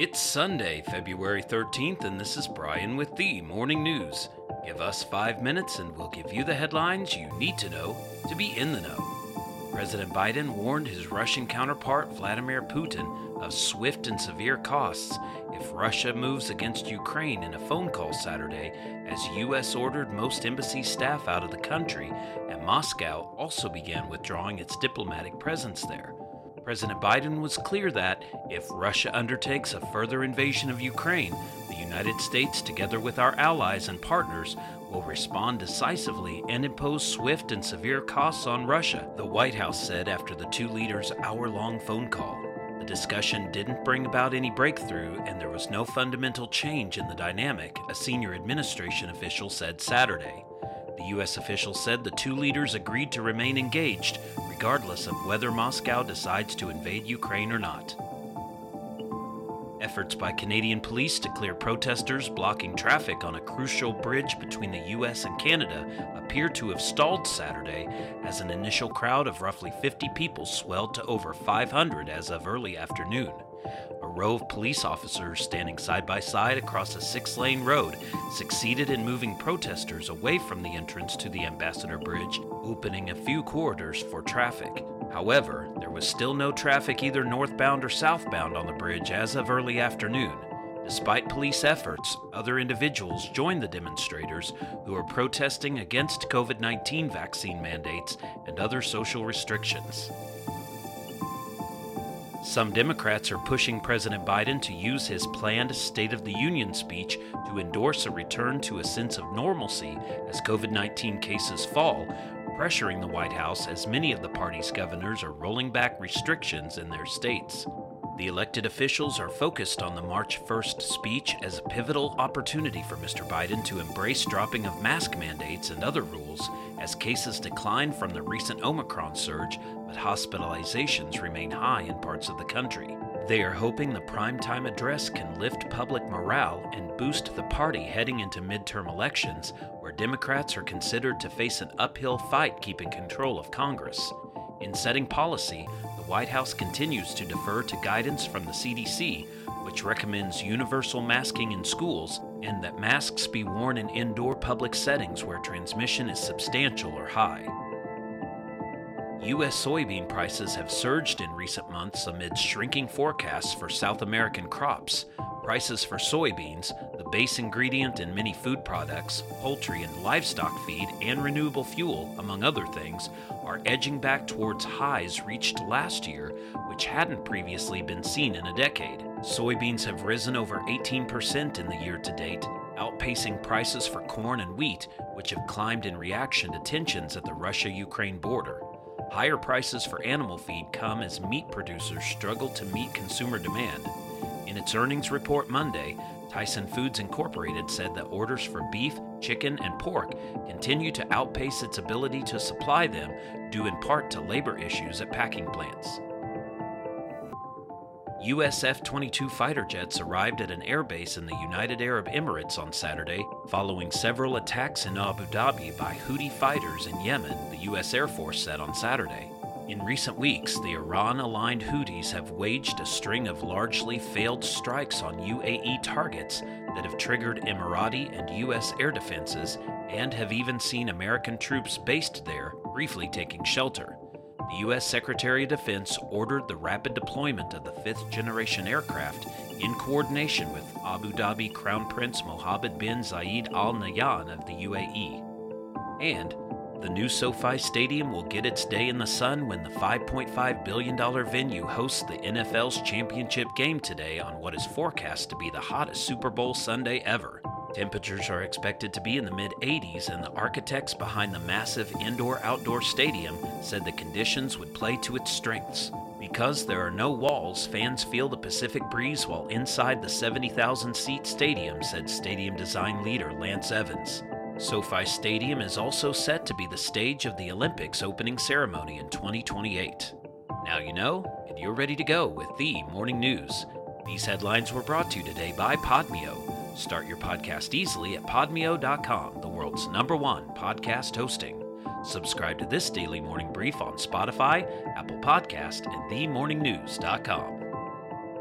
It's Sunday, February 13th, and this is Brian with the Morning News. Give us five minutes and we'll give you the headlines you need to know to be in the know. President Biden warned his Russian counterpart Vladimir Putin of swift and severe costs if Russia moves against Ukraine in a phone call Saturday, as U.S. ordered most embassy staff out of the country, and Moscow also began withdrawing its diplomatic presence there. President Biden was clear that if Russia undertakes a further invasion of Ukraine, the United States, together with our allies and partners, will respond decisively and impose swift and severe costs on Russia, the White House said after the two leaders' hour long phone call. The discussion didn't bring about any breakthrough, and there was no fundamental change in the dynamic, a senior administration official said Saturday. The U.S. official said the two leaders agreed to remain engaged, regardless of whether Moscow decides to invade Ukraine or not. Efforts by Canadian police to clear protesters blocking traffic on a crucial bridge between the U.S. and Canada appear to have stalled Saturday as an initial crowd of roughly 50 people swelled to over 500 as of early afternoon. Row of police officers standing side by side across a six lane road succeeded in moving protesters away from the entrance to the Ambassador Bridge, opening a few corridors for traffic. However, there was still no traffic either northbound or southbound on the bridge as of early afternoon. Despite police efforts, other individuals joined the demonstrators who are protesting against COVID 19 vaccine mandates and other social restrictions. Some Democrats are pushing President Biden to use his planned State of the Union speech to endorse a return to a sense of normalcy as COVID 19 cases fall, pressuring the White House as many of the party's governors are rolling back restrictions in their states. The elected officials are focused on the March 1st speech as a pivotal opportunity for Mr. Biden to embrace dropping of mask mandates and other rules as cases decline from the recent Omicron surge, but hospitalizations remain high in parts of the country. They are hoping the primetime address can lift public morale and boost the party heading into midterm elections, where Democrats are considered to face an uphill fight keeping control of Congress. In setting policy, the White House continues to defer to guidance from the CDC, which recommends universal masking in schools and that masks be worn in indoor public settings where transmission is substantial or high. U.S. soybean prices have surged in recent months amid shrinking forecasts for South American crops. Prices for soybeans, the base ingredient in many food products, poultry and livestock feed, and renewable fuel, among other things, are edging back towards highs reached last year, which hadn't previously been seen in a decade. Soybeans have risen over 18% in the year to date, outpacing prices for corn and wheat, which have climbed in reaction to tensions at the Russia Ukraine border. Higher prices for animal feed come as meat producers struggle to meet consumer demand. In its earnings report Monday, Tyson Foods Incorporated said that orders for beef, chicken, and pork continue to outpace its ability to supply them, due in part to labor issues at packing plants. US F 22 fighter jets arrived at an airbase in the United Arab Emirates on Saturday, following several attacks in Abu Dhabi by Houthi fighters in Yemen, the U.S. Air Force said on Saturday. In recent weeks, the Iran aligned Houthis have waged a string of largely failed strikes on UAE targets that have triggered Emirati and U.S. air defenses and have even seen American troops based there briefly taking shelter the U.S. Secretary of Defense ordered the rapid deployment of the fifth generation aircraft in coordination with Abu Dhabi Crown Prince Mohammed bin Zayed Al Nahyan of the UAE. And the new SoFi Stadium will get its day in the sun when the $5.5 billion venue hosts the NFL's championship game today on what is forecast to be the hottest Super Bowl Sunday ever. Temperatures are expected to be in the mid 80s, and the architects behind the massive indoor outdoor stadium said the conditions would play to its strengths. Because there are no walls, fans feel the Pacific breeze while inside the 70,000 seat stadium, said stadium design leader Lance Evans. SoFi Stadium is also set to be the stage of the Olympics opening ceremony in 2028. Now you know, and you're ready to go with the morning news. These headlines were brought to you today by Podmeo Start your podcast easily at podmeo.com, the world's number one podcast hosting. Subscribe to this daily morning brief on Spotify, Apple Podcast, and themorningnews.com.